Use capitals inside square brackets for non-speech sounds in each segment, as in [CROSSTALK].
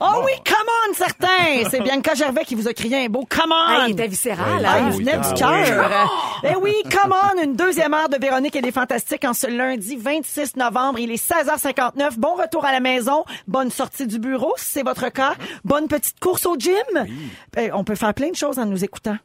Oh oui, come on, certains! C'est [LAUGHS] Bianca Gervais qui vous a crié un beau come on! Ah, il était viscéral. Ah, il venait du cœur. Eh oui, come on, une deuxième heure de Véronique et les Fantastiques en ce lundi 26 novembre. Il est 16h59. Bon retour à la maison. Bonne sortie du bureau, si c'est votre cas. Bonne petite course au gym. Eh, on peut faire plein de choses en nous écoutant.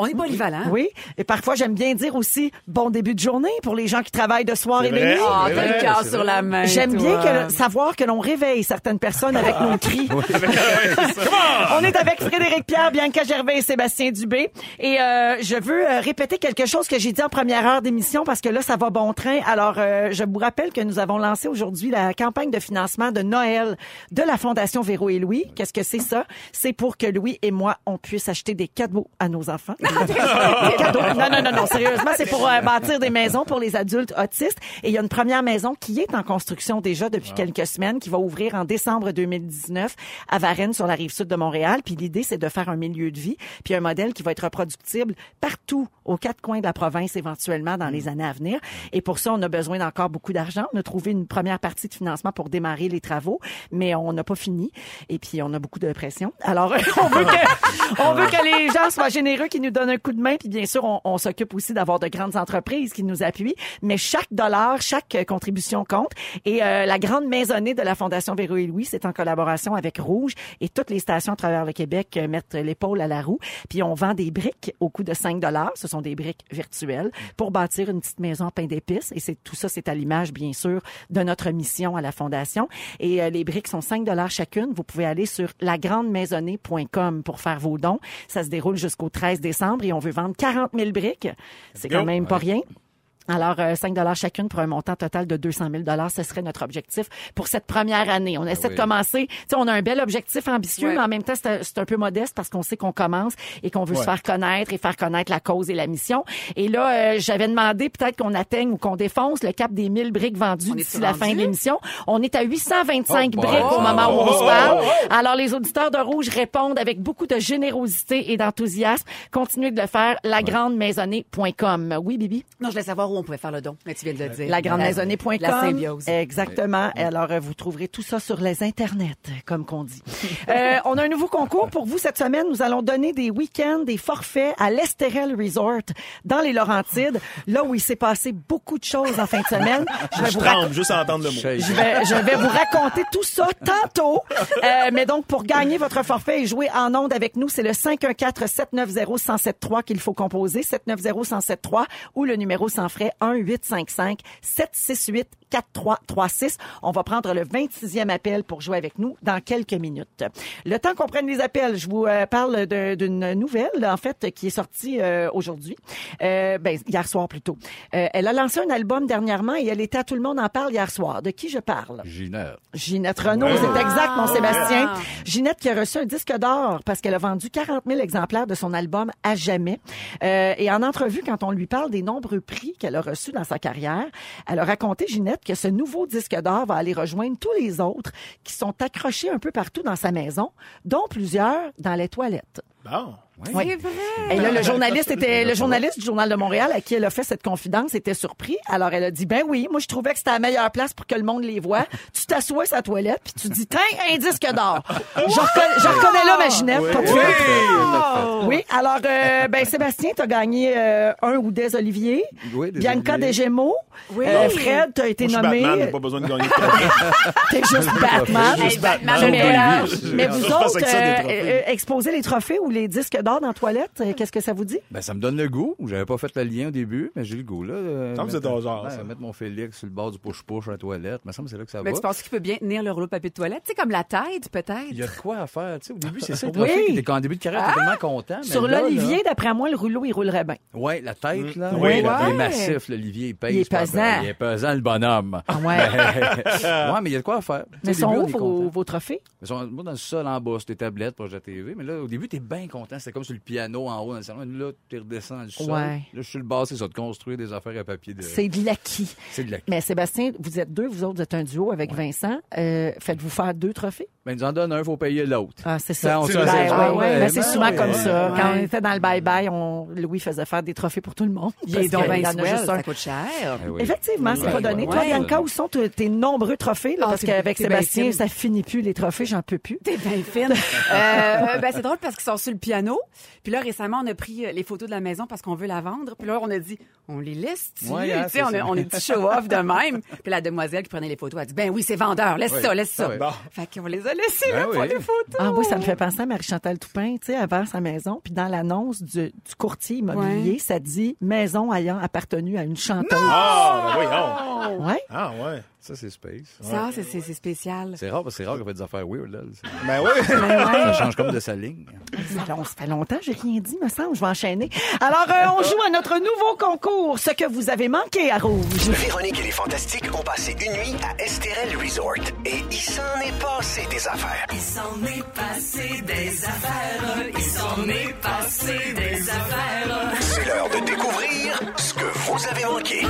On est polyvalent. Oui. Et parfois, j'aime bien dire aussi bon début de journée pour les gens qui travaillent de soir et de nuit. Ah, t'as vrai, le cœur sur la main. J'aime bien que le- savoir que l'on réveille certaines personnes avec nos [LAUGHS] cris. [LAUGHS] On est avec Frédéric Pierre, Bianca Gervais et Sébastien Dubé. Et euh, je veux euh, répéter quelque chose que j'ai dit en première heure d'émission parce que là, ça va bon train. Alors, euh, je vous rappelle que nous avons lancé aujourd'hui la campagne de financement de Noël de la Fondation Véro et Louis. Qu'est-ce que c'est ça? C'est pour que Louis et moi, on puisse acheter des cadeaux à nos enfants. Non, non, non, non. Sérieusement, c'est pour euh, bâtir des maisons pour les adultes autistes. Et il y a une première maison qui est en construction déjà depuis quelques semaines, qui va ouvrir en décembre 2019 à Varennes, sur la rive sud de Montréal. Puis l'idée, c'est de faire un milieu de vie, puis un modèle qui va être reproductible partout, aux quatre coins de la province, éventuellement, dans les années à venir. Et pour ça, on a besoin d'encore beaucoup d'argent. On a trouvé une première partie de financement pour démarrer les travaux, mais on n'a pas fini. Et puis, on a beaucoup de pression. Alors, [LAUGHS] on veut que, on veut que les gens soient généreux, qui nous donnent un coup de main. Puis, bien sûr, on, on s'occupe aussi d'avoir de grandes entreprises qui nous appuient. Mais chaque dollar, chaque euh, contribution compte. Et euh, la grande maisonnée de la Fondation Véro et Louis, c'est en collaboration avec Rouge et toutes les stations à travers le Québec euh, mettent l'épaule à la roue. Puis on vend des briques au coût de 5 dollars. Ce sont des briques virtuelles pour bâtir une petite maison en pain d'épices. Et c'est tout ça, c'est à l'image, bien sûr, de notre mission à la Fondation. Et euh, les briques sont 5 dollars chacune. Vous pouvez aller sur lagrandemaisonnée.com pour faire vos dons. Ça se déroule jusqu'au 13 décembre et on veut vendre 40 000 briques. C'est quand même pas rien. Alors, euh, 5 dollars chacune pour un montant total de 200 000 dollars, ce serait notre objectif pour cette première année. On essaie de commencer. Tu sais, on a un bel objectif ambitieux, Ouais. mais en même temps, c'est un- peu modeste parce qu'on sait qu'on commence et qu'on veut se faire connaître et faire connaître la cause et la mission. Et là, euh, j'avais demandé peut-être qu'on atteigne ou qu'on défonce le cap des 1000 briques vendues d'ici la fin de l'émission. On est à 825 Oh, briques au moment où on se parle. Alors, les auditeurs de Rouge répondent avec beaucoup de générosité et d'enthousiasme. Continuez de le faire. Lagrandemaisonnée.com. Oui, Bibi? Non, je voulais savoir où on pouvait faire le don. Mais tu viens de le dire. Lagrandemaisonnée.com. La symbiose. Exactement. Alors, euh, vous trouverez tout ça sur les internets, comme qu'on dit. [LAUGHS] Euh, on a un nouveau concours pour vous cette semaine. Nous allons donner des week-ends, des forfaits à l'Estérel Resort dans les Laurentides, là où il s'est passé beaucoup de choses en fin de semaine. [LAUGHS] Je vais Je vous raconter. tremble juste à entendre le mot. Je vais, je vais vous raconter tout ça tantôt. Euh, mais donc, pour gagner votre forfait et jouer en ondes avec nous, c'est le 514-790-1073 qu'il faut composer, 790-1073 ou le numéro sans frais 1-855-768-4336. On va prendre le 26e appel pour jouer avec nous dans quelques minutes. Le temps qu'on prenne les appels, je vous euh, parle d'une nouvelle, en fait, qui est sortie euh, aujourd'hui. Euh, ben, hier soir plutôt. Euh, elle a lancé un album dernièrement et elle était à Tout le monde en parle hier soir. De qui je parle? Ginette. Ginette Renault, c'est exact, mon Sébastien. Ginette qui a reçu un disque d'or parce qu'elle a vendu 40 000 exemplaires de son album À jamais. Euh, et en entrevue, quand on lui parle des nombreux prix qu'elle a reçus dans sa carrière, elle a raconté, Ginette, que ce nouveau disque d'or va aller rejoindre tous les autres qui sont accrochés un peu partout dans sa maison, dont plusieurs dans les toilettes. Bon. Oui. C'est vrai. Et là, le journaliste était, le journaliste du Journal de Montréal à qui elle a fait cette confidence était surpris. Alors, elle a dit, ben oui, moi, je trouvais que c'était la meilleure place pour que le monde les voit. [LAUGHS] Tu t'assois la toilette, puis tu dis, tiens, un disque d'or. [LAUGHS] Je, reconnais, je reconnais là ma Ginette. pas de faute. Oui, alors, euh, [LAUGHS] ben, Sébastien, t'as gagné euh, un ou des Oliviers. Oui, des Bianca Oliviers. des Gémeaux. Oui. Euh, Fred, t'as été Moi, nommé. Batman, pas besoin de gagner. T'es juste Batman. Hey, Batman, Mais, mais là, mais vous autres, exposer les trophées ou les disques d'or dans la toilette, euh, qu'est-ce que ça vous dit? Ben, ça me donne le goût. J'avais pas fait le lien au début, mais j'ai le goût, là. euh, semble que c'est mettre- ton genre, ouais, ça. Mettre mon Félix sur le bord du push-push à la toilette. me semble que c'est là que ça Mais va. tu penses qu'il peut bien tenir le rouleau de papier de toilette? Tu sais, comme la tête, peut-être? Il y a de quoi à faire, tu sais. Au début, c'est ça, le Oui. Quand en début de carrière, t'es tellement content. mais Sur là, l'Olivier, d'après moi, le rouleau, il roulerait bien. Ouais, la tête, là. Oui, Ouais, la Il est massif, l'Olivier. Il pèse. Il est pesant. Il est pesant, le bonhomme. Ah ouais. [LAUGHS] ouais, mais il y a de quoi à faire. Mais sont où vos, trophées? Ils sont moi, dans le sol en bas, sur tes tablettes, proche de la TV. Mais là, au début, t'es bien content. Comme sur le piano en haut dans le salon. Là, t'es redescends le sol. Ouais. Là, je suis le bas, c'est ça, de construire des affaires à papier. De... C'est de l'acquis. C'est de la Mais Sébastien, vous êtes deux, vous autres, vous êtes un duo avec Vincent. Euh, Faites-vous faire deux trophées? Ben, ils nous en donnent un, faut payer l'autre. Ah, c'est ça. Ben, Ben, ouais, ah, ouais, ben, c'est ben, souvent ouais, comme ouais. ça. Quand on était dans le bye-bye, on, Louis faisait faire des trophées pour tout le monde. Il Parce est donc qu'il bien y en a swell, juste un. ça coûte cher. Eh oui. Effectivement, c'est pas donné. Toi. Bianca, où sont tes nombreux trophées? Là, Ah, parce qu'avec Sébastien, ça finit plus les trophées, j'en peux plus. T'es bien fine. [LAUGHS] Euh, ben, c'est drôle parce qu'ils sont sur le piano. Puis là, récemment, on a pris euh, les photos de la maison parce qu'on veut la vendre. Puis là, on a dit, on les laisse Ouais, hein, tu sais, on, a- ça. on est [LAUGHS] petit show-off de même. Puis la demoiselle qui prenait les photos a dit, ben oui, c'est vendeur, laisse ça, laisse ça. Ah. Fait qu'on les a là, Ben pour oui. les photos. Ah oui, ça me fait penser à Marie-Chantal Toupin, tu sais, avant sa maison. Puis dans l'annonce du, du courtier immobilier, Ouais. ça dit « Maison ayant appartenu à une chanteuse Ah, ben voyons. Ouais. Ah, ouais. Ça, c'est space. Ça, c'est- c'est c'est spécial. C'est rare parce que c'est rare qu'on fait des affaires weird, là. Ben oui. [LAUGHS] Ça change comme de sa ligne. Ça fait long- ça fait longtemps, j'ai rien dit, me semble. Je vais enchaîner. Alors, euh, on joue à notre nouveau concours, ce que vous avez manqué à Rouge. Véronique et les Fantastiques ont passé une nuit à Esterel Resort. Et il s'en est passé des affaires. Il s'en est passé des affaires. Il s'en est passé des affaires. C'est l'heure de découvrir ce que vous avez manqué.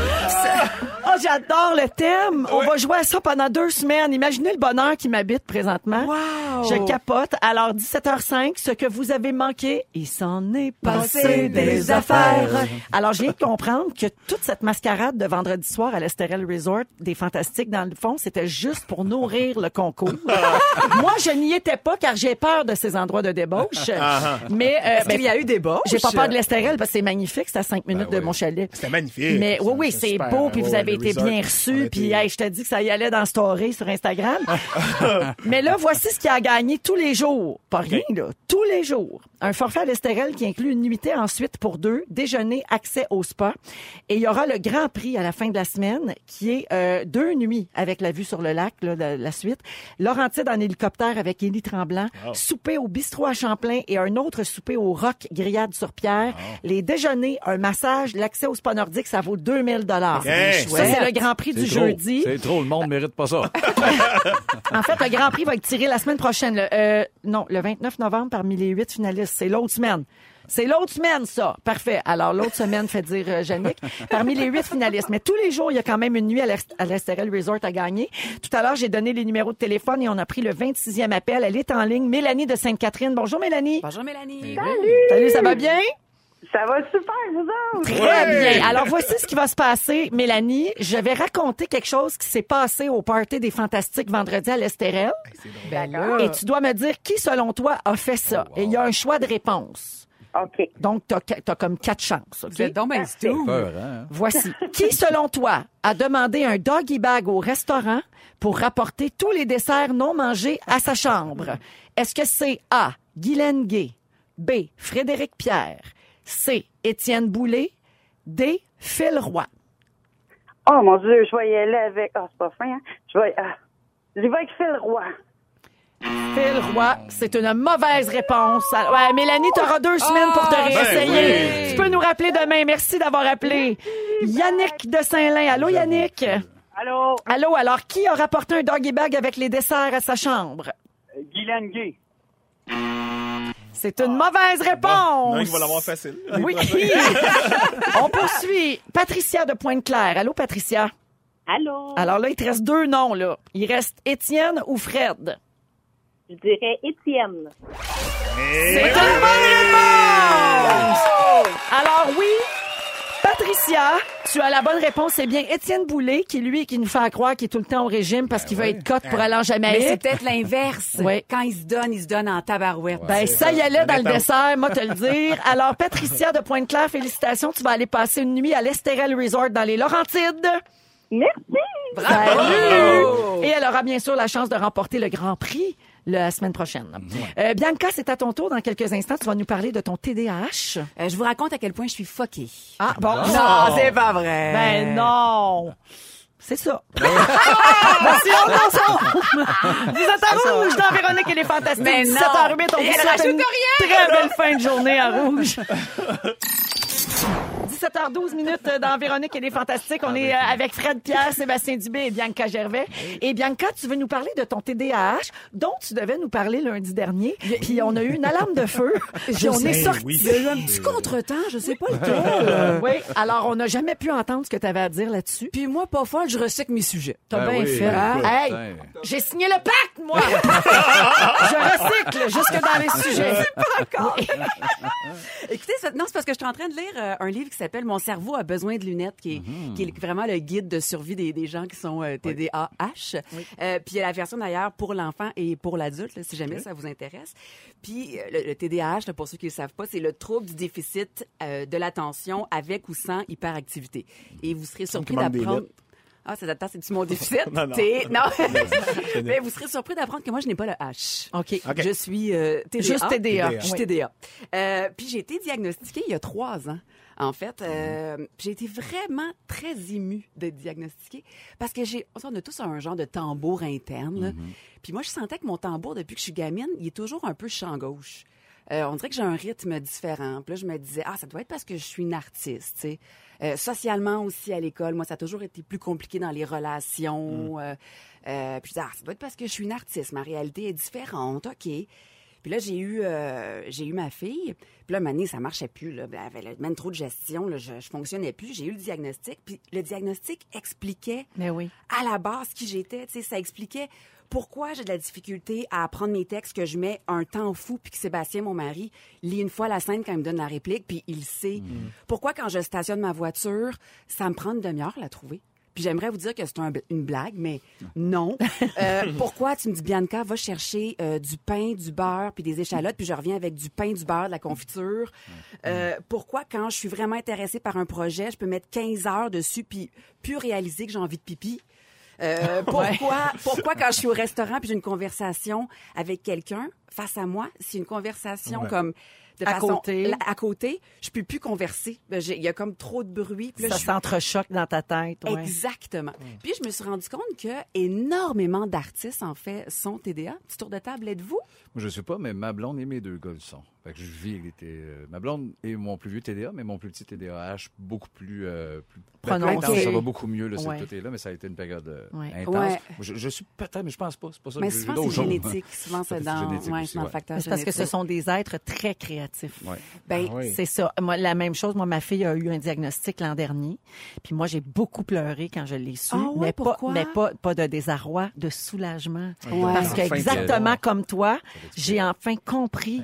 Oh, j'adore le thème. On va jouer à ça pendant deux semaines. Imaginez le bonheur qui m'habite présentement. Wow! Je capote. Alors, 17h05, ce que vous avez manqué, il s'en est passé des affaires. Alors, j'ai de comprendre que toute cette mascarade de vendredi soir à l'Estérel Resort des Fantastiques, dans le fond, c'était juste pour nourrir le concours. [LAUGHS] Moi, je n'y étais pas car j'ai peur de ces endroits de débauche. Mais, euh, Est-ce ben, qu'il y a eu des bas? j'ai pas peur de l'Estérel parce que c'est magnifique, c'est à cinq minutes de oui. mon chalet. C'était magnifique. Mais oui, oui, c'est beau, puis vous Ouais, avez été bien reçus, puis hey, je dis que ça y allait dans Story sur Instagram. [LAUGHS] Mais là, voici ce qui a gagné tous les jours. Pas rien, là. Tous les jours. Un forfait à l'Estérel qui inclut une nuitée ensuite pour deux, déjeuner, accès au spa. Et il y aura le grand prix à la fin de la semaine qui est euh, deux nuits avec la vue sur le lac, là, la, la suite. Laurentide en hélicoptère avec Élie Tremblant. Souper au bistrot à Champlain et un autre souper au Rock Grillade sur Pierre. Les déjeuners, un massage, l'accès au spa nordique, ça vaut 2000 dollars. Ça, c'est le grand prix du trop. jeudi. C'est trop, le monde mérite pas ça. [LAUGHS] [LAUGHS] En fait, le Grand Prix va être tiré la semaine prochaine. Le, euh, non, le 29 novembre parmi les huit finalistes. C'est l'autre semaine. C'est l'autre semaine, ça. Parfait. Alors, l'autre semaine, fait dire euh, Yannick. Parmi les huit finalistes. Mais tous les jours, il y a quand même une nuit à l'Est- à l'Estérel Resort à gagner. Tout à l'heure, j'ai donné les numéros de téléphone et on a pris le 26e appel. Elle est en ligne. Mélanie de Sainte-Catherine. Bonjour, Mélanie. Bonjour, Mélanie. Salut, ça va bien? Ça va super, vous autres? Très bien. Alors, voici ce qui va se passer, Mélanie. Je vais raconter quelque chose qui s'est passé au Party des Fantastiques vendredi à l'Estérel. Ben Et tu dois me dire qui, selon toi, a fait ça. Et il y a un choix de réponse. OK. Donc, tu as, comme quatre chances. OK? êtes donc ben. Peur, hein? Voici. qui, selon toi, a demandé un doggy bag au restaurant pour rapporter tous les desserts non mangés à sa chambre? Est-ce que c'est A. Guylaine Gay, B. Frédéric Pierre, C. Étienne Boulay, D. Phil Roy? Oh mon Dieu, je vais y aller avec. Ah, c'est pas fin, hein? Je vais. Ah. Je vais avec Phil Roy. Phil Roy, c'est une mauvaise réponse. Alors, ouais, Mélanie, tu auras deux semaines pour te réessayer. oui. Tu peux nous rappeler demain. Merci d'avoir appelé. Yannick de Saint-Lin. Allô, Yannick? Allô? Allô, alors qui a rapporté un doggy bag avec les desserts à sa chambre? Guylaine Gay. C'est une mauvaise Non, réponse. il va l'avoir facile. Oui. [LAUGHS] On poursuit. Patricia de Pointe-Claire. Allô, Patricia? Allô? Alors là, il te reste deux noms, là. Il reste Étienne ou Fred? Je dirais Étienne. C'est une bonne réponse! Alors oui, Patricia, tu as la bonne réponse. C'est bien Étienne Boulay qui, lui, qui nous fait croire qu'il est tout le temps au régime parce qu'il veut être cote pour aller en Mais c'est Jamaïque. peut-être l'inverse. [LAUGHS] Oui. Quand il se donne, il se donne en tabarouette. Ben, ça y allait dans le dessert, moi te le dire. Alors, Patricia de Pointe-Claire, félicitations. Tu vas aller passer une nuit à l'Estérel Resort dans les Laurentides. Merci. Salut! Et elle aura bien sûr la chance de remporter le Grand Prix la semaine prochaine. Euh, Bianca, c'est à ton tour. Dans quelques instants, tu vas nous parler de ton TDAH. Euh, je vous raconte à quel point je suis fuckée. Ah, bon. Non, c'est pas vrai. Ben non! C'est ça. [LAUGHS] Merci, on ensemble. Vous êtes à Rouge dans Véronique et les Fantastiques. Mais non. 17h08, on Et vous souhaite une très belle fin de journée à Rouge. [LAUGHS] 17h12 minutes euh, dans Véronique et les Fantastiques. On est euh, avec Fred Pierre, Sébastien Dubé et Bianca Gervais. Et Bianca, tu veux nous parler de ton TDAH dont tu devais nous parler lundi dernier. Puis on a eu une alarme de feu. [LAUGHS] Puis on est sorti. oui. Il y a eu un petit contretemps, je sais pas lequel. [LAUGHS] Oui, alors on n'a jamais pu entendre ce que tu avais à dire là-dessus. Puis moi, pas folle, je recycle mes sujets. T'as Ben bien oui, fait. hein? écoute, Hey, putain. j'ai signé le pacte, moi! je recycle jusque dans les sujets. [LAUGHS] Écoutez, ça- non, c'est parce que je suis en train de lire euh, un livre qui s'appelle Mon cerveau a besoin de lunettes, qui est, Mhm. qui est vraiment le guide de survie des, des gens qui sont euh, TDAH. Euh, puis il y a la version d'ailleurs pour l'enfant et pour l'adulte, si jamais ça vous intéresse. Puis euh, le, le TDAH, là, pour ceux qui ne le savent pas, c'est le trouble du déficit euh, de l'attention avec ou sans hyperactivité. Et vous serez surpris d'apprendre... Ah, ça date, c'est-tu mon [LAUGHS] déficit? Non, non. T'es- non. [LAUGHS] Mais vous serez surpris d'apprendre que moi, je n'ai pas le H. OK. Je suis euh, TDA. Juste TDA. Je suis Oui. TDA. Euh, puis j'ai été diagnostiquée il y a trois ans. En fait, euh, j'ai été vraiment très émue d'être diagnostiquée parce que j'ai, on a tous un genre de tambour interne. là. Puis moi, je sentais que mon tambour, depuis que je suis gamine, il est toujours un peu champ gauche. Euh, on dirait que j'ai un rythme différent. Puis là, je me disais, ah, ça doit être parce que je suis une artiste, tu sais. Euh, socialement aussi à l'école, moi, ça a toujours été plus compliqué dans les relations. Euh, euh, puis ah, ça doit être parce que je suis une artiste. Ma réalité est différente, OK. Puis là, j'ai eu, euh, j'ai eu ma fille. Puis là, Mané, ça marchait plus. Là. Elle avait même trop de gestion. Là. Je, je fonctionnais plus. J'ai eu le diagnostic. Puis le diagnostic expliquait Mais oui. à la base qui j'étais. Tu sais, ça expliquait pourquoi j'ai de la difficulté à apprendre mes textes, que je mets un temps fou, puis que Sébastien, mon mari, lit une fois la scène quand il me donne la réplique, puis il sait. Pourquoi quand je stationne ma voiture, ça me prend une demi-heure à la trouver? Puis j'aimerais vous dire que c'est un- une blague, mais non. [LAUGHS] Euh, pourquoi tu me dis, Bianca, va chercher euh, du pain, du beurre, puis des échalotes, puis je reviens avec du pain, du beurre, de la confiture. Euh, pourquoi quand je suis vraiment intéressée par un projet, je peux mettre 15 heures dessus, puis plus réaliser que j'ai envie de pipi? Euh, [LAUGHS] pourquoi, pourquoi quand je suis au restaurant puis j'ai une conversation avec quelqu'un face à moi, c'est une conversation Ouais. comme de À façon côté. la- à côté, je peux plus converser. Ben, Il y a comme trop de bruit. Puis là, Ça je s'entrechoque dans ta tête. ouais. Exactement. Puis je me suis rendu compte que énormément d'artistes en fait sont TDA. Petit tour de table, êtes-vous? Moi, je sais pas, mais ma blonde et mes deux gars le sont. Fait que je vis avec les T- euh, ma blonde et mon plus vieux TDA, mais mon plus petit TDAH, beaucoup plus... Euh, plus. Ça va beaucoup mieux, là, Ouais. cet été-là, mais ça a été une période euh, Ouais. intense. Ouais. Je, je suis peut-être, mais je pense pas. C'est pas ça Mais que souvent c'est génétique. [LAUGHS] Souvent c'est dans, génétique ouais, aussi, c'est dans le facteur parce que ce sont des êtres très créatifs. Ouais. Ben, Ah oui. C'est ça. Moi, la même chose. Moi, ma fille a eu un diagnostic l'an dernier. Puis moi, j'ai beaucoup pleuré quand je l'ai su. Ah ouais, mais pas, mais pas, pas de désarroi, de soulagement. Ouais. Parce que Enfin, exactement comme toi, j'ai enfin compris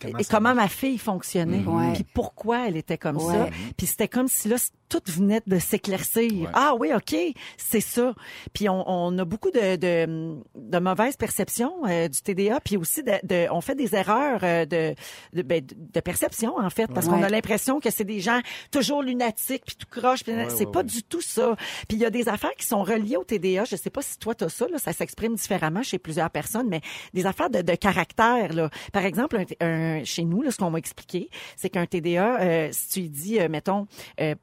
Comment et comment ma fille fonctionnait, Ouais. puis pourquoi elle était comme Ouais. ça. Puis c'était comme si là, tout venait de s'éclaircir. Ouais. Ah oui, OK, c'est ça. Puis on, on a beaucoup de, de, de mauvaises perceptions euh, du TDA, puis aussi de, de- on fait des erreurs euh, de, de, ben, de- perception en fait, parce qu'on a l'impression que c'est des gens toujours lunatiques, puis tout croche, puis c'est ouais, pas ouais. du tout ça. Puis il y a des affaires qui sont reliées au TDA. Je sais pas si toi t'as ça, là, ça s'exprime différemment chez plusieurs personnes, mais des affaires de, de caractère. Là. Par exemple, un, un- chez nous, là, ce qu'on m'a expliqué, c'est qu'un TDA, euh, si tu lui dis, euh, mettons, euh,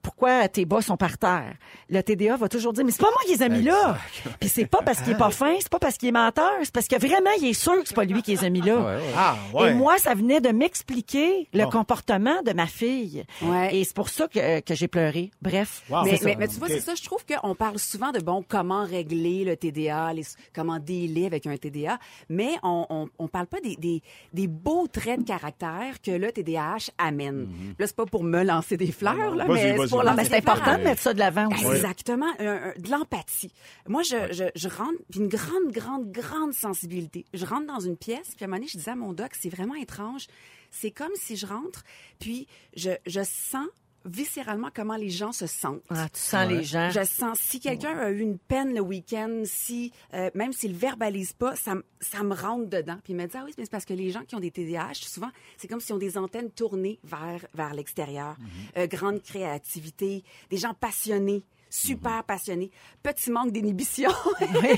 tes bas sont par terre, le TDA va toujours dire, mais c'est pas moi qui les ai mis là. Puis c'est pas parce qu'il est pas [LAUGHS] fin, c'est pas parce qu'il est menteur, c'est parce que vraiment, il est sûr que c'est pas lui qui les a mis là. Ouais, ouais. Ah, ouais. Et moi, ça venait de m'expliquer le Bon. comportement de ma fille. Ouais. Et c'est pour ça que, que j'ai pleuré. Bref. Wow. Mais, tu vois, c'est ça, je trouve qu'on parle souvent de, bon, comment régler le TDA, les- comment dealer avec un TDA, mais on, on, on parle pas des, des, des beaux traits de caractère que le TDAH amène. Là, c'est pas pour me lancer des fleurs, là, mais c'est pour lancer Mais c'est important de mettre ça de l'avant aussi. Exactement, un- un- de l'empathie. Moi, je, je, je rentre, puis une grande, grande, grande sensibilité. Je rentre dans une pièce, puis à un moment donné, je disais à mon doc, c'est vraiment étrange. C'est comme si je rentre, puis je, je sens viscéralement comment les gens se sentent. Ah, tu sens les gens. Je sens si quelqu'un a eu une peine le week-end, si euh, même s'il verbalise pas, ça, me rentre dedans. Puis il me dit ah oui, mais c'est parce que les gens qui ont des TDAH, souvent c'est comme s'ils ont des antennes tournées vers vers l'extérieur. Euh, grande créativité, des gens passionnés, super passionné. Petit manque d'inhibition. [LAUGHS] [LAUGHS] reconnais.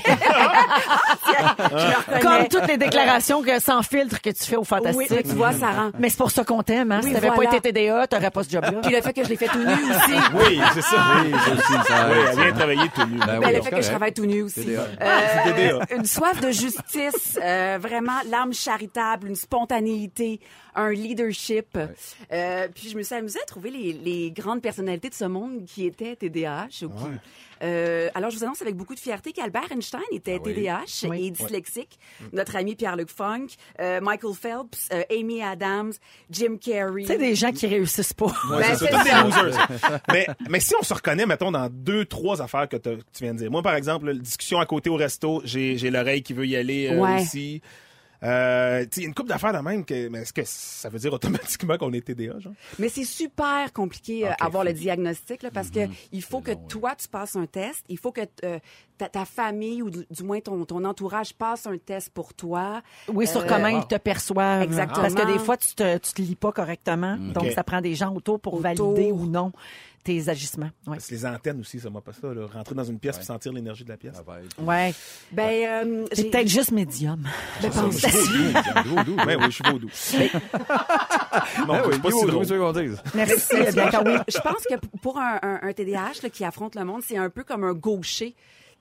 Comme toutes les déclarations que, sans filtre que tu fais au Oui, Fantastique. mais tu vois, ça rend. Mais c'est pour ça qu'on t'aime, hein? Oui, si t'avais voilà. pas été TDA, t'aurais pas ce job-là. Puis le fait que je l'ai fait tout nu [LAUGHS] aussi. Oui, c'est ça. Oui, ça aussi, ça Oui, elle ça. vient travailler tout nu. Ben Ben, oui, le fait que je travaille tout nu aussi. TDA. Euh, TDA. une soif de justice, euh, vraiment l'âme charitable, une spontanéité, un leadership. Euh, puis je me suis amusée à trouver les, les grandes personnalités de ce monde qui étaient TDAH. Euh, alors, je vous annonce avec beaucoup de fierté qu'Albert Einstein était Ah oui. TDAH Oui. et dyslexique. Notre ami Pierre-Luc Funk, euh, Michael Phelps, euh, Amy Adams, Jim Carrey. Tu sais, des gens qui réussissent pas. Ouais, Ben, c'est c'est ça. Tous ça. des losers. mais, mais si on se reconnaît, mettons, dans deux, trois affaires que, tu viens de dire. Moi, par exemple, la discussion à côté au resto, j'ai j'ai l'oreille qui veut y aller euh, Ouais. aussi. Euh, tu sais, une couple d'affaires de même, que, mais est-ce que ça veut dire automatiquement qu'on est TDA, genre? Mais c'est super compliqué euh, Ok, avoir le diagnostic là, parce que il faut que long, oui. toi tu passes un test, il faut que euh, ta, ta famille ou du, du moins ton, ton entourage passe un test pour toi. Oui, sur Euh, comment ils te perçoivent. Exactement. Parce que des fois, tu te, tu te lis pas correctement. Donc, Ok. ça prend des gens autour pour Autour. valider ou non tes agissements. Ouais. Parce que les antennes aussi, ça m'a pas ça, là. Rentrer dans une pièce et sentir l'énergie de la pièce. Être- Ouais. Ben euh, C'est j'ai- peut-être juste médium. ben, pense- Doudou, doudou. Ouais, oui, je suis vaudou. [LAUGHS] non, Ah oui, c'est pas si drôle. Merci. [LAUGHS] Oui. je pense que pour un, un, un TDAH là, qui affronte le monde, c'est un peu comme un gaucher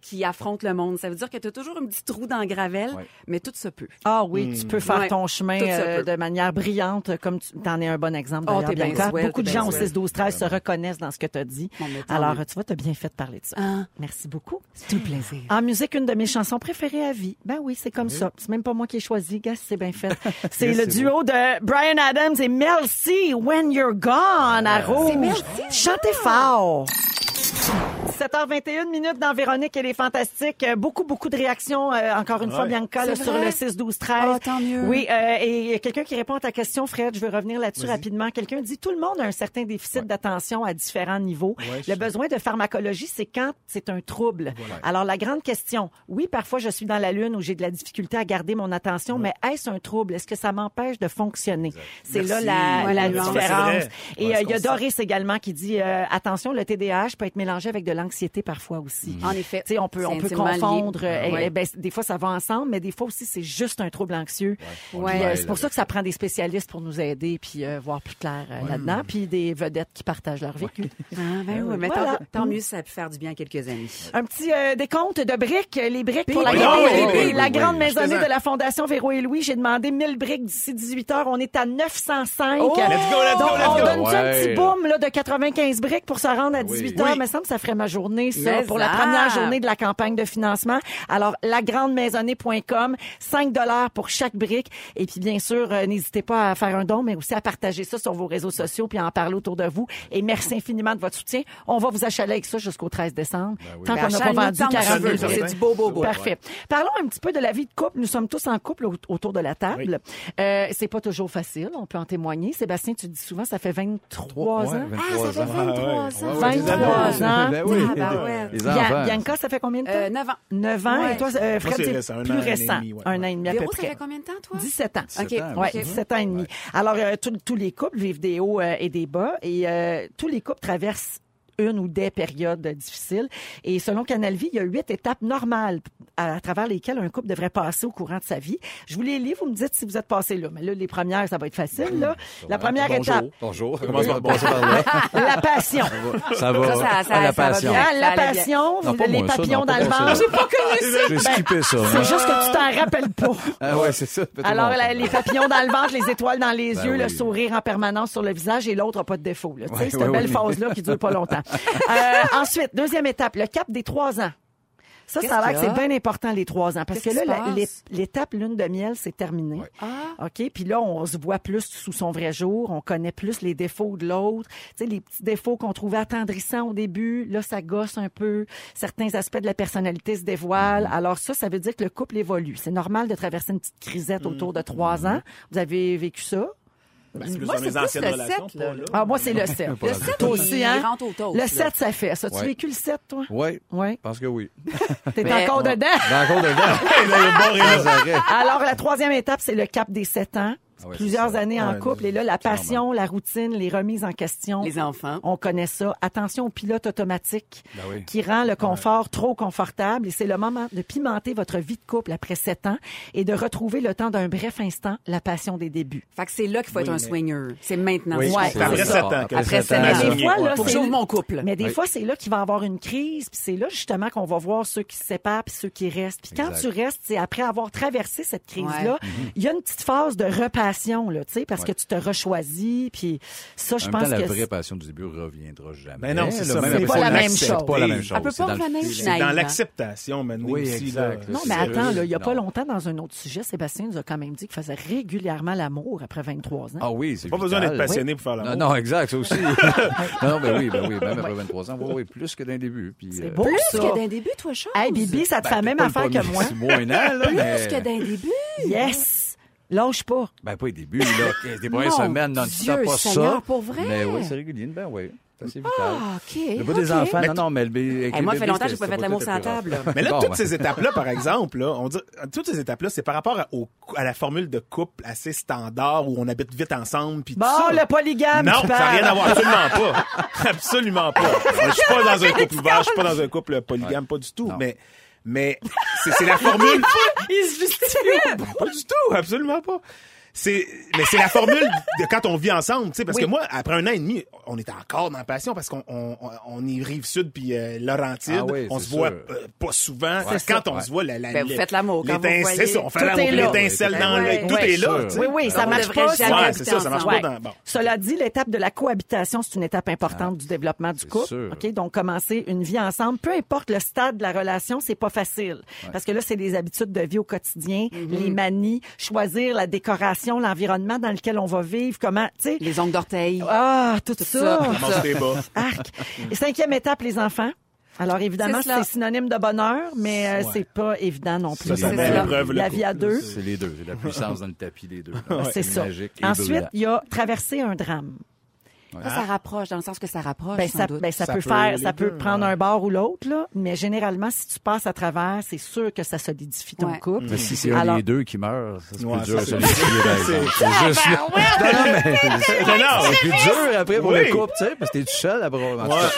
qui affronte le monde. Ça veut dire que tu as toujours un petit trou dans le gravel, Ouais. mais tout se peut. Ah oui, tu peux faire Ouais, ton chemin euh, de manière brillante, comme tu en es un bon exemple. Oh, t'es bien swell, Beaucoup de gens au swell. 6 12 13 se reconnaissent dans ce que tu as dit. Bon, Alors, tu vois, tu as bien fait de parler de ça. Ah. Merci beaucoup. C'est tout plaisir. En musique, une de mes chansons préférées à vie. Ben oui, c'est comme ça. C'est même pas moi qui ai choisi. Gars, c'est bien fait. [LAUGHS] C'est Yes, le duo de Brian Adams et Mel C, When You're Gone, à Rouge. Mel C, Chantez fort. 7h21 minutes dans Véronique, elle est fantastique. Euh, Beaucoup, beaucoup de réactions, euh, encore une fois. Bianca, là, sur le 6, 12, 13. Ah, tant mieux. Oui, euh, et il y a quelqu'un qui répond à ta question, Fred. Je veux revenir là-dessus rapidement. Quelqu'un dit, tout le monde a un certain déficit d'attention à différents niveaux. Ouais, le sais. besoin de pharmacologie, c'est quand c'est un trouble. Alors, la grande question, oui, parfois, je suis dans la lune où j'ai de la difficulté à garder mon attention, mais est-ce un trouble? Est-ce que ça m'empêche de fonctionner? C'est là la, différence. Et Ouais, euh, il y a. Doris également qui dit, euh, attention, le TDAH peut être mélangé avec de l'anxiété parfois aussi. En effet. Tu sais, on peut, on peut confondre. euh, Ouais. eh ben, des fois, ça va ensemble, mais des fois aussi, c'est juste un trouble anxieux. Ouais. Euh, Ouais, c'est pour ça que ça prend des spécialistes pour nous aider puis euh, voir plus clair euh, là-dedans, puis des vedettes qui partagent leur vécu. [LAUGHS] Ah, ben oui, mais Voilà. tant, tant mieux si ça a pu faire du bien à quelques amis. Un petit euh, décompte de briques, les briques pour la, Oui, grande, oui, oui, oui, oui, la oui, grande oui. maisonnée de la Fondation Véro et Louis. J'ai demandé 1000 briques d'ici 18 heures. On est à 905. Oh! Let's go, let's go, on donne un petit boom là, de 95 briques pour se rendre à oui. 18 heures. Oui. Mais ça me semble que ça ferait ma journée, ça, Mais pour la ça. première journée de la campagne de financement. Alors, lagrandemaisonnée.com, 5 dollars pour chaque brique. Et puis, bien sûr, euh, n'hésitez pas à faire un don, mais aussi à partager ça sur vos réseaux sociaux puis à en parler autour de vous. Et merci infiniment de votre soutien. On va vous achaler avec ça jusqu'au 13 décembre. Tant Ben, qu'on n'a pas vendu tant que 40 tu veux, 000 C'est du beau, beau, beau. Parfait. Parlons un petit peu de la vie de couple. Nous sommes tous en couple au- autour de la table. Euh, c'est pas toujours facile, on peut en témoigner. Sébastien, tu dis souvent, ça fait 23 Ouais, ans. 23 Ah, ça fait ans. 23 Ah, ans. Ouais, ouais, 23 des ans. Ben oui. Ah, ben ouais. Les enfants. Bianca, ça fait combien de temps? Euh, 9 ans. 9 ans? Ouais. Et toi, euh, Fred, c'est récent, un plus an, récent. demi, ouais. Un an et demi à Véro, peu ça près. fait combien de temps, toi? 17 ans. 17 OK. ans, Ouais, OK. 17 ans et demi. Alors, euh, tous- tous les couples vivent des hauts euh, et des bas et euh, tous les couples traversent une ou des périodes difficiles. Et selon Canal Vie, il y a huit étapes normales à, à travers lesquelles un couple devrait passer au courant de sa vie. Je vous les lis, vous me dites si vous êtes passé là. Mais là, les premières, ça va être facile. Là. La première Bonjour. étape, Bonjour. commence par- là. [LAUGHS] la passion. Ça va. Ça, ça- ça- Ah, la ça va passion. bien. La passion, Non, les papillons dans le ventre. J'ai pas connu [LAUGHS] ça. J'ai skippé ça. C'est hein. juste que tu t'en [LAUGHS] rappelles pas. Ah ouais, c'est ça. Alors, la- les papillons dans le ventre, les étoiles dans les Ben yeux, le sourire en permanence sur le visage et l'autre n'a pas de défaut. Là. Tu sais, Ouais, cette ouais, belle oui. phase-là qui dure pas longtemps. Euh, [LAUGHS] ensuite, deuxième étape, le cap des trois ans. Ça, ça a l'air que c'est bien important, les trois ans. Parce que Qu'est-ce là, qui se la- l'é- passe? l'étape lune de miel, c'est terminé. Ah, OK? Puis là, on se voit plus sous son vrai jour. On connaît plus les défauts de l'autre. Tu sais, les petits défauts qu'on trouvait attendrissants au début, là, ça gosse un peu. Certains aspects de la personnalité se dévoilent. Alors ça, ça veut dire que le couple évolue. C'est normal de traverser une petite crisette autour de trois ans. Vous avez vécu ça? Ben, c'est Moi, c'est plus anciennes le relations, sept, pas là. là. Ah, moi, c'est le 7. [LAUGHS] Pas le dans 7, Toi aussi, hein? Le là. 7, ça fait. Ça, tu Ouais. vécu le 7, toi? Ouais, Oui. je pense que oui. [LAUGHS] T'es Mais- encore dedans? Dans le cours de [LAUGHS] gars. Hey, là, le bord est là. Sans arrêt. Alors, la troisième étape, c'est le cap des 7 ans. Ah ouais, plusieurs années en Ouais, couple. Et là, la passion, la routine, les remises en question. Les enfants. On connaît ça. Attention au pilote automatique Ben oui. qui rend le confort trop confortable. Et c'est le moment de pimenter votre vie de couple après sept ans et de retrouver le temps d'un bref instant la passion des débuts. Fait que c'est là qu'il faut être un mais- swinger. C'est maintenant. Oui, Ouais, après sept ans. que Après sept ans. Des fois, là, j'ouvre mon couple. Mais des Oui. fois, c'est là qu'il va y avoir une crise, puis c'est là justement qu'on va voir ceux qui se séparent puis ceux qui restent. Puis quand Exact. tu restes, c'est après avoir traversé cette crise-là, Ouais. il y a une petite phase de là, tu sais, parce que tu te rechoisis, puis ça, je En pense même temps, la que vraie passion du début reviendra jamais. Ben non, c'est mais pas la même chose. C'est pas la même chose. Elle peut C'est pas dans revenir. C'est l'acceptation, maintenant. Oui, aussi, exact, là. Non, mais attends, là, il n'y a pas longtemps, dans un autre sujet, Sébastien nous a quand même dit qu'il faisait régulièrement l'amour après 23 ans. Ah oui, c'est Pas besoin d'être passionné pour faire l'amour. Non, non, exact, ça aussi. [LAUGHS] non, ben oui, ben oui, même après 23 ans, oui, plus que d'un début. Puis, C'est euh, beau, Plus que d'un début, toi, Charles? Hey, Bibi, ça te fait la même affaire que moi. [LAUGHS] mais... Plus que d'un début. Yes! Lâche pas. Ben, pas les débuts, là. [LAUGHS] Des premières semaines non-stop, Dieu pas ça. pour vrai? Mais oui, c'est régulier, ben oui. C'est assez vital. Ah, OK. Le bout OK. des enfants, Mais non, non, mais le bébé. Hey, le moi, ça fait bébé, longtemps que j'ai c'était- pas fait l'amour sur la table. Mais là, Bon, toutes ben. ces étapes-là, par exemple, là, on dit, toutes ces étapes-là, c'est par rapport à, au- à la formule de couple assez standard où on habite vite ensemble. Puis tout Bon, ça. le polygame Non, ça n'a rien à voir. Absolument pas. [LAUGHS] Absolument pas. [LAUGHS] Je suis pas dans un couple ouvert, je suis pas dans un couple polygame, pas du tout. Non. Mais, mais c'est la formule. [LAUGHS] Il se justifie. Pas du tout, absolument pas. C'est, mais c'est la formule [LAUGHS] de quand on vit ensemble, tu sais, parce Oui. que moi, après un an et demi, on était encore dans la passion parce qu'on on, on- on est rive sud puis euh, Laurentide, Ah oui, on se voit euh, pas souvent. C'est quand ça. on Ouais. se voit, la, la, Ben, vous faites l'amour quand vous l'étince- voyez. C'est ça, on fait Tout l'amour, est l'étincelle dans ouais. l'œil, tout Ouais. est là. Sûr. tu sais. Oui, oui, ça On marche pas. Ouais, c'est ça, ça marche pas dans. Bon. Cela dit, l'étape de la cohabitation, c'est une étape importante du développement du couple. sûr. OK? Donc, commencer une vie ensemble, peu importe le stade de la relation, c'est pas facile. Parce que là, c'est des habitudes de vie au quotidien, les manies, choisir la décoration, l'environnement dans lequel on va vivre, comment, tu sais. Les ongles d'orteil. Ah, tout, ça. ça. [LAUGHS] Arc. Et cinquième étape, les enfants. Alors évidemment, C'est synonyme de bonheur, mais euh, c'est pas évident non plus. Ça, La couple. vie à deux, C'est les deux. C'est la puissance dans le tapis, les deux. c'est ça. Ensuite, il y a traverser un drame. Ça, ça rapproche, dans le sens que ça rapproche, Ben sans ça, doute. ben, ça, Ça peut peut faire, ça peut deux, prendre ouais. un bord ou l'autre, là. Mais généralement, si tu passes à travers, c'est sûr que ça solidifie ton Ouais. couple. Mais si c'est un Alors- des deux qui meurt, ça, c'est Ouais, plus dur à se c'est- juste là. Non, non, mais Non, non. c'est plus dur après pour Oui. le couple, tu sais, parce que t'es tout seul après. cas.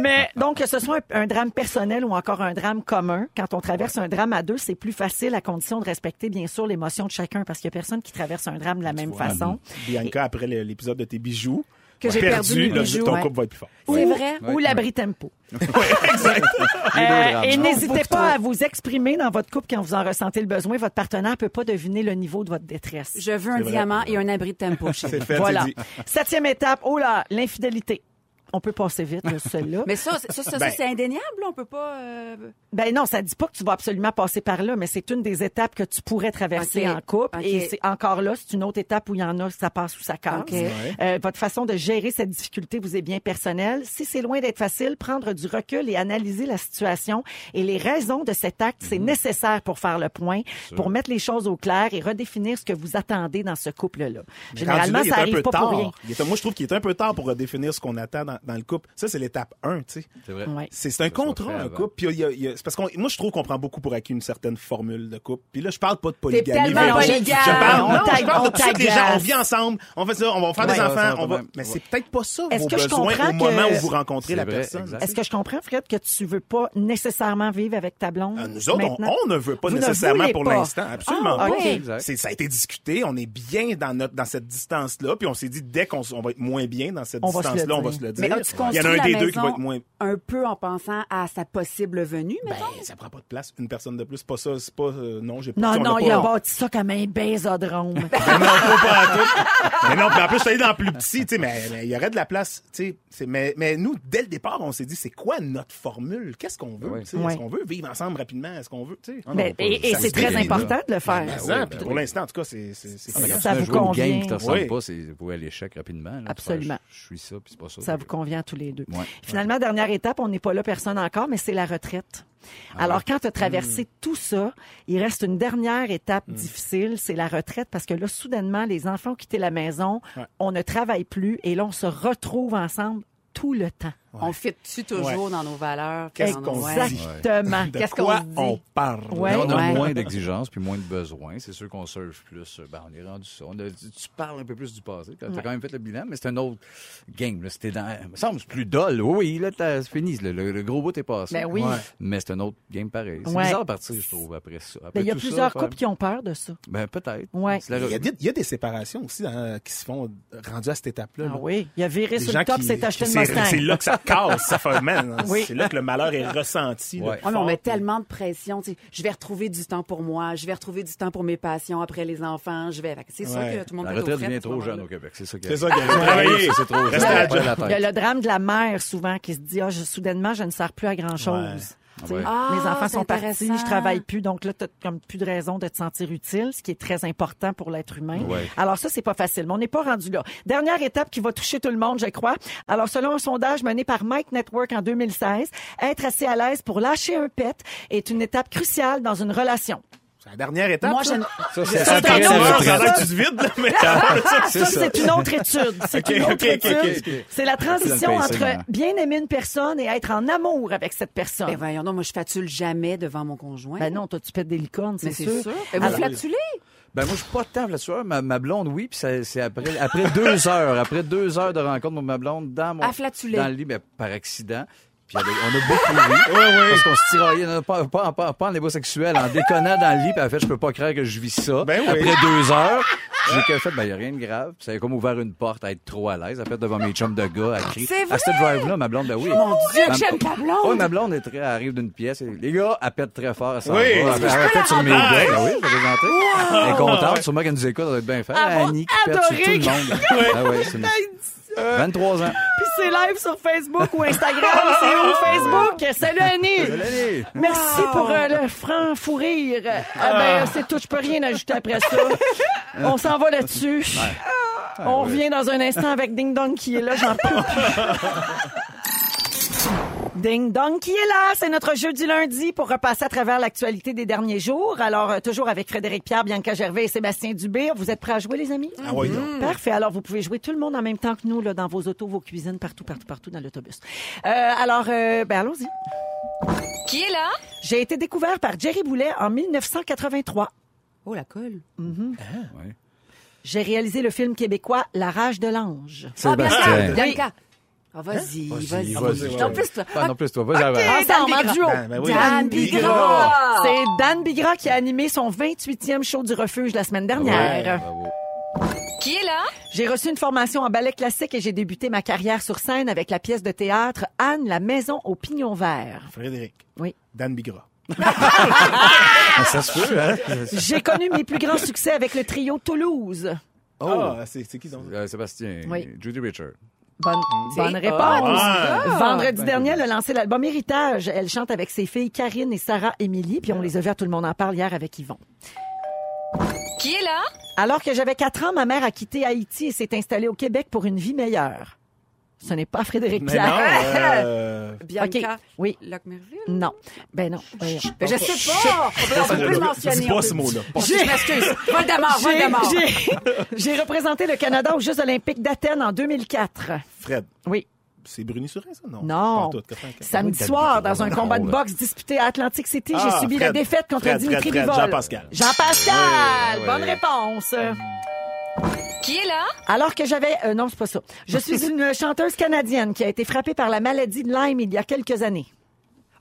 Mais donc, que ce soit un, un drame personnel ou encore un drame commun, quand on traverse un drame à deux, c'est plus facile à condition de respecter, bien sûr, l'émotion de chacun, parce qu'il y a personne qui traverse un drame de la même façon. Bianca, après le- l'épisode de tes bijoux, Que j'ai perdu mes bijoux, ton ouais. couple va être plus fort. C'est vrai? Ou l'abri tempo. [LAUGHS] Euh, et n'hésitez pas à vous exprimer dans votre couple quand vous en ressentez le besoin. Votre partenaire peut pas deviner le niveau de votre détresse. Je veux un diamant et un abri de tempo. chérie. C'est fait, Voilà. Septième étape, oh là, l'infidélité. On peut passer vite, là, celle-là. [LAUGHS] Mais ça, c'est- ça, ça, ça, Ben. c'est indéniable, là. On peut pas... euh, Ben non, ça dit pas que tu vas absolument passer par là, mais c'est une des étapes que tu pourrais traverser en couple. Et c'est encore là, c'est une autre étape où il y en a, ça passe ou ça casse. Euh, votre façon de gérer cette difficulté vous est bien personnelle. Si c'est loin d'être facile, prendre du recul et analyser la situation et les raisons de cet acte, c'est nécessaire pour faire le point, pour mettre les choses au clair et redéfinir ce que vous attendez dans ce couple-là. Généralement, là, ça il est un arrive peu pas pour rien. Il est- moi, je trouve qu'il est un peu tard pour redéfinir ce qu'on attend dans, dans le couple. Ça, c'est l'étape 1, tu sais. C'est vrai. Ouais. C'est c'est un contrat, un couple. Puis il y a- il y a- c'est parce qu'on, moi, je trouve qu'on prend beaucoup pour acquis une certaine formule de couple. Puis là, je parle pas de polygamie. tellement je-. Je parle, On non, je parle de tout de suite, les gens, on vit ensemble, on fait ça, on va faire Ouais. des Ouais, enfants, on va, mais c'est peut-être pas ça Est-ce vos que je besoins comprends au moment que- où vous rencontrez C'est la vrai, personne. exact. Est-ce que je comprends, Fred, que tu veux pas nécessairement vivre avec ta blonde? Euh, Nous autres, on, ne veut pas Vous nécessairement pour l'instant. Absolument Ah, pas. Ça a été discuté. On est bien dans notre, dans cette distance-là. Puis on s'est dit, dès qu'on va être moins bien dans cette distance-là, on va se le dire. Mais Il y en a un des deux qui va être moins. un peu en pensant à sa possible venue, Ben, mettons? ça prend pas de place. Une personne de plus, pas ça. C'est pas, euh, non, j'ai pas Non, non, il a bâti ça comme un bésodrome. [LAUGHS] Ben non, pas, pas en tout. Mais non, puis en plus, suis allé dans le plus petit, tu sais, mais mais il y aurait de la place, tu sais. Mais, mais nous, dès le départ, on s'est dit, c'est quoi notre formule? Qu'est-ce qu'on veut? Ouais. Ouais. Est-ce qu'on veut vivre ensemble rapidement? Est-ce qu'on veut, tu sais? Ah Ben, et et ça c'est très important de le faire. Mais Ben ça, ben pour l'instant, en tout cas, c'est, Ah, mais Ça vous convient. game qui te ressemble pas, c'est vous à l'échec rapidement. Absolument. Je, je suis ça, puis c'est pas ça. Ça vous convient à tous les deux. Ouais. Finalement, dernière étape, on n'est pas là personne encore, mais c'est la retraite. Ah Alors, quand tu as traversé Hmm. tout ça, il reste une dernière étape difficile, c'est la retraite, parce que là, soudainement, les enfants ont quitté la maison, Ouais. on ne travaille plus, et là, on se retrouve ensemble tout le temps. On fit-tu toujours dans nos valeurs? Qu'est-ce qu'on? Ouais. Exactement. De Qu'est-ce qu'on on parle? Ouais. Là, on a Ouais. moins [LAUGHS] d'exigences puis moins de besoins. C'est sûr qu'on surfe plus. Ben, on est rendu ça. On a- tu parles un peu plus du passé. Tu as quand même fait le bilan, mais c'est un autre game. Là. C'était dans. Il me semble c'est plus dol. Oui, là, t'as- c'est fini. Le, le- le gros bout est passé. Ben oui. Ouais. Mais c'est un autre game pareil. C'est Ouais. bizarre de partir, je trouve, après ça. Après Ben, il y a ça, plusieurs couples qui ont peur de ça. Ben, peut-être. Ouais. Il y, a des, il y a des séparations aussi hein, qui se font rendues à cette étape-là. Ah là. oui. Il a viré Des sur gens le top, qui- s'est acheté une Mustang. C'est là que ça casse, ça fait man. hein. Oui. C'est là que le malheur est ressenti. Ouais. Ah, on met tellement de pression. tu sais, Je vais retrouver du temps pour moi. Je vais retrouver du temps pour mes passions après les enfants. Je vais. C'est sûr Ouais. que tout le monde La peut retraite devient trop jeune au Québec. C'est ça qui C'est ça travailler. C'est trop. Ça prend job. la Il y a le drame de la mère souvent qui se dit ah je- soudainement je ne sers plus à grand chose. Ouais. Ah, Mes enfants sont partis, je travaille plus, donc là, tu comme plus de raison de te sentir utile, ce qui est très important pour l'être humain. Ouais. Alors ça, c'est pas facile, mais on n'est pas rendu là. Dernière étape qui va toucher tout le monde, je crois. Alors, selon un sondage mené par Mike Network en 2016, être assez à l'aise pour lâcher un pet est une étape cruciale dans une relation. C'est la dernière étape. Moi, ça? j'aime. Ça, c'est Ça, Ça C'est Ça, ça. c'est une autre étude. C'est une autre étude. C'est la transition entre bien aimer une personne et être en amour avec cette personne. Ben voyons donc, moi, je fatule jamais devant mon conjoint. Ben non, toi, tu pètes des licornes, mais c'est sûr. sûr. Ben, vous Alors- flatulez? Ben moi, je suis pas tant flatuleur. Ma, ma blonde, oui, puis c'est après, après deux heures, après deux heures de rencontre de ma blonde dans mon À flatuler. dans le lit, mais par accident. Puis on a beaucoup ri. [LAUGHS] Parce qu'on se tiraillait, pas, pas, pas, pas en débat sexuel, en déconnant dans le lit. Puis elle a fait, je peux pas croire que je vis ça. Ben oui. Après deux heures, [LAUGHS] j'ai qu'elle fait, ben y a rien de grave. Puis ça a comme ouvert une porte à être trop à l'aise. A fait devant mes chums de gars, elle crie. C'est À cette drive-là, ma blonde, ben oui. Mon Dieu, que Ma- j'aime ta blonde! Oui, ma blonde est très, elle arrive d'une pièce. et les gars, elle pète très fort. Elle s'en Oui. va. Elle, elle pète sur mes gars. Ben oui, je vais présenter. Elle est contente. Sûrement qu'elle nous écoute, elle doit être bien faite. Annie qui pète sur tout le monde. [LAUGHS] Ah ouais, c'est une... 23 ans. C'est live sur Facebook ou Instagram. [LAUGHS] c'est où Facebook? Salut Annie! Merci pour euh, le franc fou rire. Ah ben, c'est tout. Je peux rien ajouter après ça. On s'en va là-dessus. On revient dans un instant avec Ding Dong qui est là. J'en peux plus. [LAUGHS] Ding Dong qui est là, c'est notre jeu du lundi pour repasser à travers l'actualité des derniers jours. Alors, euh, toujours avec Frédéric Pierre, Bianca Gervais et Sébastien Dubé. Vous êtes prêts à jouer, les amis? Ah oui, donc. Parfait. Alors, vous pouvez jouer tout le monde en même temps que nous, là, dans vos autos, vos cuisines, partout, partout, partout dans l'autobus. Euh, alors, euh, ben, allons-y. Qui est là? J'ai été découvert par Jerry Boulet en 1983. Oh, la colle. Ouais. J'ai réalisé le film québécois La rage de l'ange. Ah, Bianca! Sébastien. Bianca! Ah, vas-y, Vas-y, vas-y. En ouais. plus, toi. Ah, non, plus toi. Vas-y, avant. Ensemble, en duo. Ben, ben oui. Dan Bigra! C'est Dan Bigra qui a animé son 28e show du refuge la semaine dernière. Qui est là? J'ai reçu une formation en ballet classique et j'ai débuté ma carrière sur scène avec la pièce de théâtre Anne, la maison au pignon vert. Frédéric. Oui. Dan Bigra. Ah, [LAUGHS] Ça se peut, hein? J'ai connu mes plus grands succès avec le trio Toulouse. Oh. Ah, c'est c'est qui donc? Euh, Sébastien. Oui. Judy Richard. Bonne, bonne C'est- réponse. Ah, Vendredi Ben, dernier, elle a lancé l'album Héritage. Elle chante avec ses filles Karine et Sarah Émilie, puis on les a vus à Tout le monde en parle hier avec Yvon. Qui est là? Alors que j'avais quatre ans, ma mère a quitté Haïti et s'est installée au Québec pour une vie meilleure. Ce n'est pas Frédéric Mais Pierre. non, euh, [LAUGHS] Bianca. OK. Oui. Locke Merville? Non. Ben non. Voyons. Ben, je sais pas. On peut mentionner. Dis pas ce mot-là. Je m'excuse. Voldemort, J'ai- Voldemort. j'ai- J'ai représenté le Canada aux Jeux olympiques d'Athènes en 2004. Fred. Oui. C'est Bruni Surin, ça? Non. Non. Pas tout, 84. Samedi soir, dans un combat de boxe disputé à Atlantic City, Ah, j'ai subi la Fred. défaite contre Fred, Dimitri Fred, Fred, Bivol. Jean-Pascal. Jean-Pascal! Ouais, ouais. Bonne réponse. Qui est là? Alors que j'avais... euh, non, c'est pas ça. Je suis [LAUGHS] une chanteuse canadienne qui a été frappée par la maladie de Lyme il y a quelques années.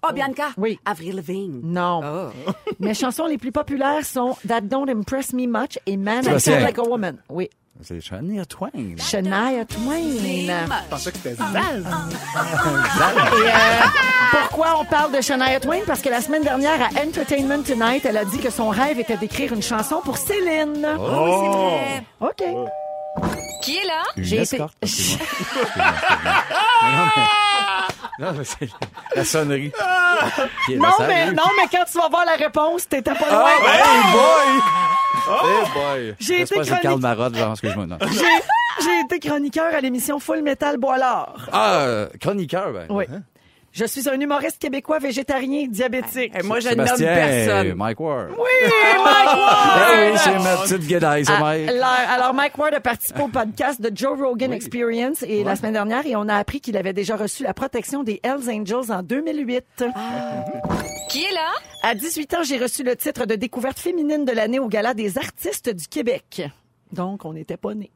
Oh, Bianca? Oui. Avril Lavigne. Non. Oh. Mes chansons les plus populaires sont That Don't Impress Me Much et Man I. Feel Like a Woman. Oui. C'est Shania Twain. Shania Twain. Je pensais que c'était Zaz. [LAUGHS] Et, euh, pourquoi on parle de Shania Twain? Parce que la semaine dernière, à Entertainment Tonight, elle a dit que son rêve était d'écrire une chanson pour Céline. Oh! OK. Qui est là? J'ai été-. [LAUGHS] Non, mais- Non, mais c'est la sonnerie. Non, mais, non, mais quand tu vas voir la réponse, t'étais pas loin. Ah, hey boy! Boy! J'ai été Marotte, genre, excuse-moi. J'ai- été chroniqueur à l'émission Full Metal Boilard. Ah, euh, chroniqueur, ben. Oui. Je suis un humoriste québécois végétarien diabétique. Et moi, je nomme Sébastien, personne. Mike Ward. Oui, Mike Ward! Ah [LAUGHS] oui, c'est ma petite guédaille, ça, Ah, Mike. alors, alors, Mike Ward a participé au podcast de Joe Rogan Experience et la semaine dernière, et on a appris qu'il avait déjà reçu la protection des Hells Angels en 2008. Qui est là? À 18 ans, j'ai reçu le titre de découverte féminine de l'année au Gala des artistes du Québec. Donc, on n'était pas nés.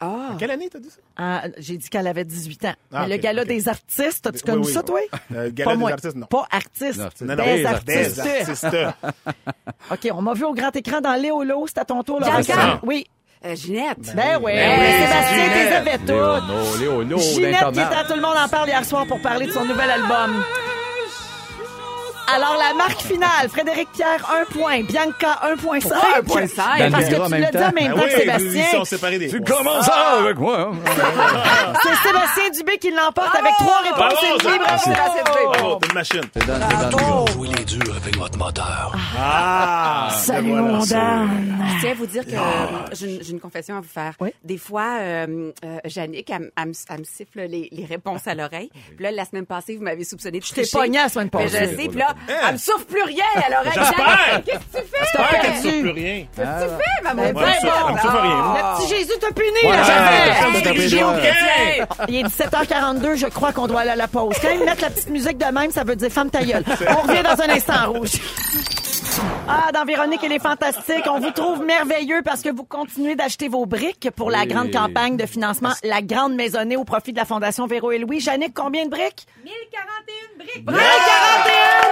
Ah. Quelle année t'as dit ça? Ah, j'ai dit qu'elle avait 18 ans. Ah, Mais le Gala ok. des artistes, as-tu Oui, connu oui, ça, toi? Euh, Gala pas des moi. artistes, non. Pas artistes. Non, c'est- Non, non, des des artistes. artistes. [LAUGHS] OK, on m'a vu au grand écran dans Léolo. C'est à ton tour. Laurent. Oui. Euh, Ginette. Ben oui. Ben oui, Sébastien, Ginette. t'es avais toutes. Léo, Léo, Léo, Ginette qui était à Tout le monde en parle hier soir pour parler de son nouvel album. Alors, la marque finale, Frédéric Pierre, 1 point. Bianca, 1.5. Pourquoi 1.5? Dan Parce que tu l'as dit en même Ben temps que Sébastien. ils sont séparés des Tu commences ça avec moi. hein? [LAUGHS] C'est Sébastien Dubé qui l'emporte avec trois réponses Bravo, et demi. Bravo! Sébastien Dubé. Bravo, t'es une machine. C'est Dan, c'est Dan Bigra. Jouez les durs avec votre moteur. Ah! Salut, ben mon Dan. Je tiens à vous dire que euh, j'ai une, j'ai une confession à vous faire. Oui. Des fois, euh, euh, Jannick, elle, me- elle me- elle me siffle les, les réponses à l'oreille. Puis là, la semaine passée, vous m'avez soupçonné de Je t'ai tricher. pogné la semaine Mais je passée. sais, puis là, elle me souffle plus rien à l'oreille. J'espère. Qu'est-ce que tu fais? Ça, plus rien. Qu'est-ce que tu fais, maman? Bon. ça fait rien. Le petit Jésus t'a puni, là, jamais. Il est 17h42, je crois qu'on doit aller à la pause. Quand ils mettent la petite musique de même, ça veut dire femme ta gueule. On revient dans un instant rouge. Ah, dans Véronique, elle est fantastique. On vous trouve merveilleux parce que vous continuez d'acheter vos briques pour la Oui. grande campagne de financement La Grande Maisonnée au profit de la Fondation Véro et Louis. Jannick, combien de briques? 1041 briques. 1041!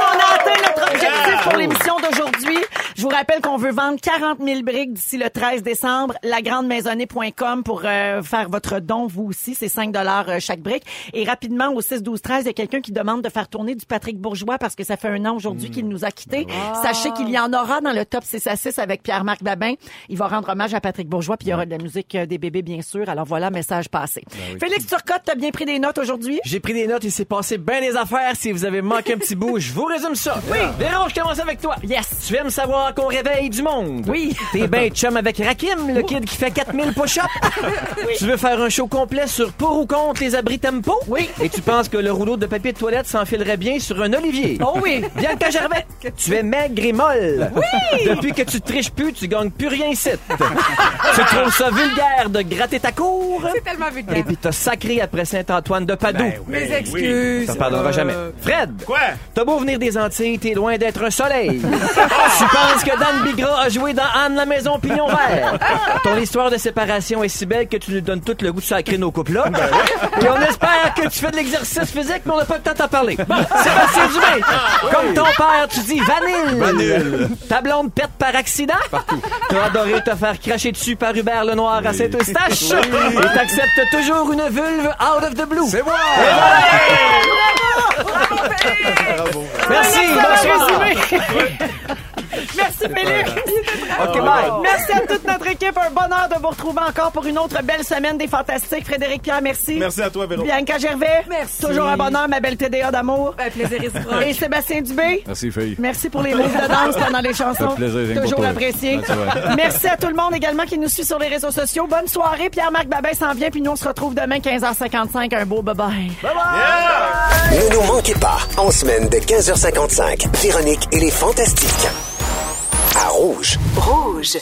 On a atteint notre objectif pour l'émission d'aujourd'hui. Je vous rappelle qu'on veut vendre 40 000 briques d'ici le 13 décembre. Lagrandemaisonnée.com pour euh, faire votre don, vous aussi. C'est 5 dollars chaque brique. Et rapidement, au 6, 12, 13, il y a quelqu'un qui demande de faire tourner du Patrick Bourgeois parce que ça fait un an aujourd'hui qu'il nous a quittés. Sachez qu'il y en aura dans le top 6 à 6 avec Pierre-Marc Babin. Il va rendre hommage à Patrick Bourgeois, puis il y aura de la musique euh, des bébés, bien sûr. Alors voilà, message passé. Félix Turcotte, t'as bien pris des notes aujourd'hui? J'ai pris des notes, il s'est passé bien des affaires. Si vous avez manqué un petit bout, je vous résume ça. Oui. Véron, je commence avec toi. Yes. Tu aimes savoir qu'on réveille du monde? Oui. T'es ben chum avec Rakim, le kid qui fait 4000 push-ups? [LAUGHS] Tu veux faire un show complet sur pour ou contre les abris tempo? Oui. Et tu penses que le rouleau de papier de toilette s'enfilerait bien sur un olivier? Oh oui. Bianca Gervais, tu es maigre et molle. Oui. [LAUGHS] Depuis que tu triches plus, tu gagnes plus rien ici. [LAUGHS] tu trouves ça vulgaire de gratter ta cour? C'est tellement vulgaire. Et puis t'as sacré après Saint-Antoine de Padoue. Ben oui, Mes oui. excuses. Ça pardonnera jamais. Fred! Quoi? T'as beau venir des Antilles, t'es loin d'être un soleil. [LAUGHS] tu penses que Dan Bigra a joué dans Anne la maison pignon vert. Ton histoire de séparation est si belle que tu nous donnes tout le goût de sacrer nos couples là. Et on espère que tu fais de l'exercice physique, mais on n'a pas le temps de t'en parler. Sébastien Dubé, comme ton père, tu dis vanille. Ta blonde pète par accident? T'as adoré te faire cracher dessus par Hubert Lenoir à Saint-Eustache? Et t'acceptes toujours une vulve out of the blue. C'est moi! Merci, bonsoir. Merci, Félix. [LAUGHS] OK, bye. Merci à toute notre équipe. Un bonheur de vous retrouver encore pour une autre belle semaine des Fantastiques. Frédéric Pierre, merci. Merci à toi, Véro. Bianca Gervais. Merci. Toujours un bonheur, ma belle TDA d'amour. Un plaisir réciproque. Et Sébastien Dubé. Merci, fille. Merci pour les mots de danse pendant les chansons. Plaisir, Toujours apprécié. Merci à tout le monde également qui nous suit sur les réseaux sociaux. Bonne soirée. Pierre-Marc Babin s'en vient, puis nous, on se retrouve demain, 15h55. Un beau bye-bye. Ne nous manquez pas, en semaine de 15h55, Véronique et les Fantastiques. À Rouge. Rouge.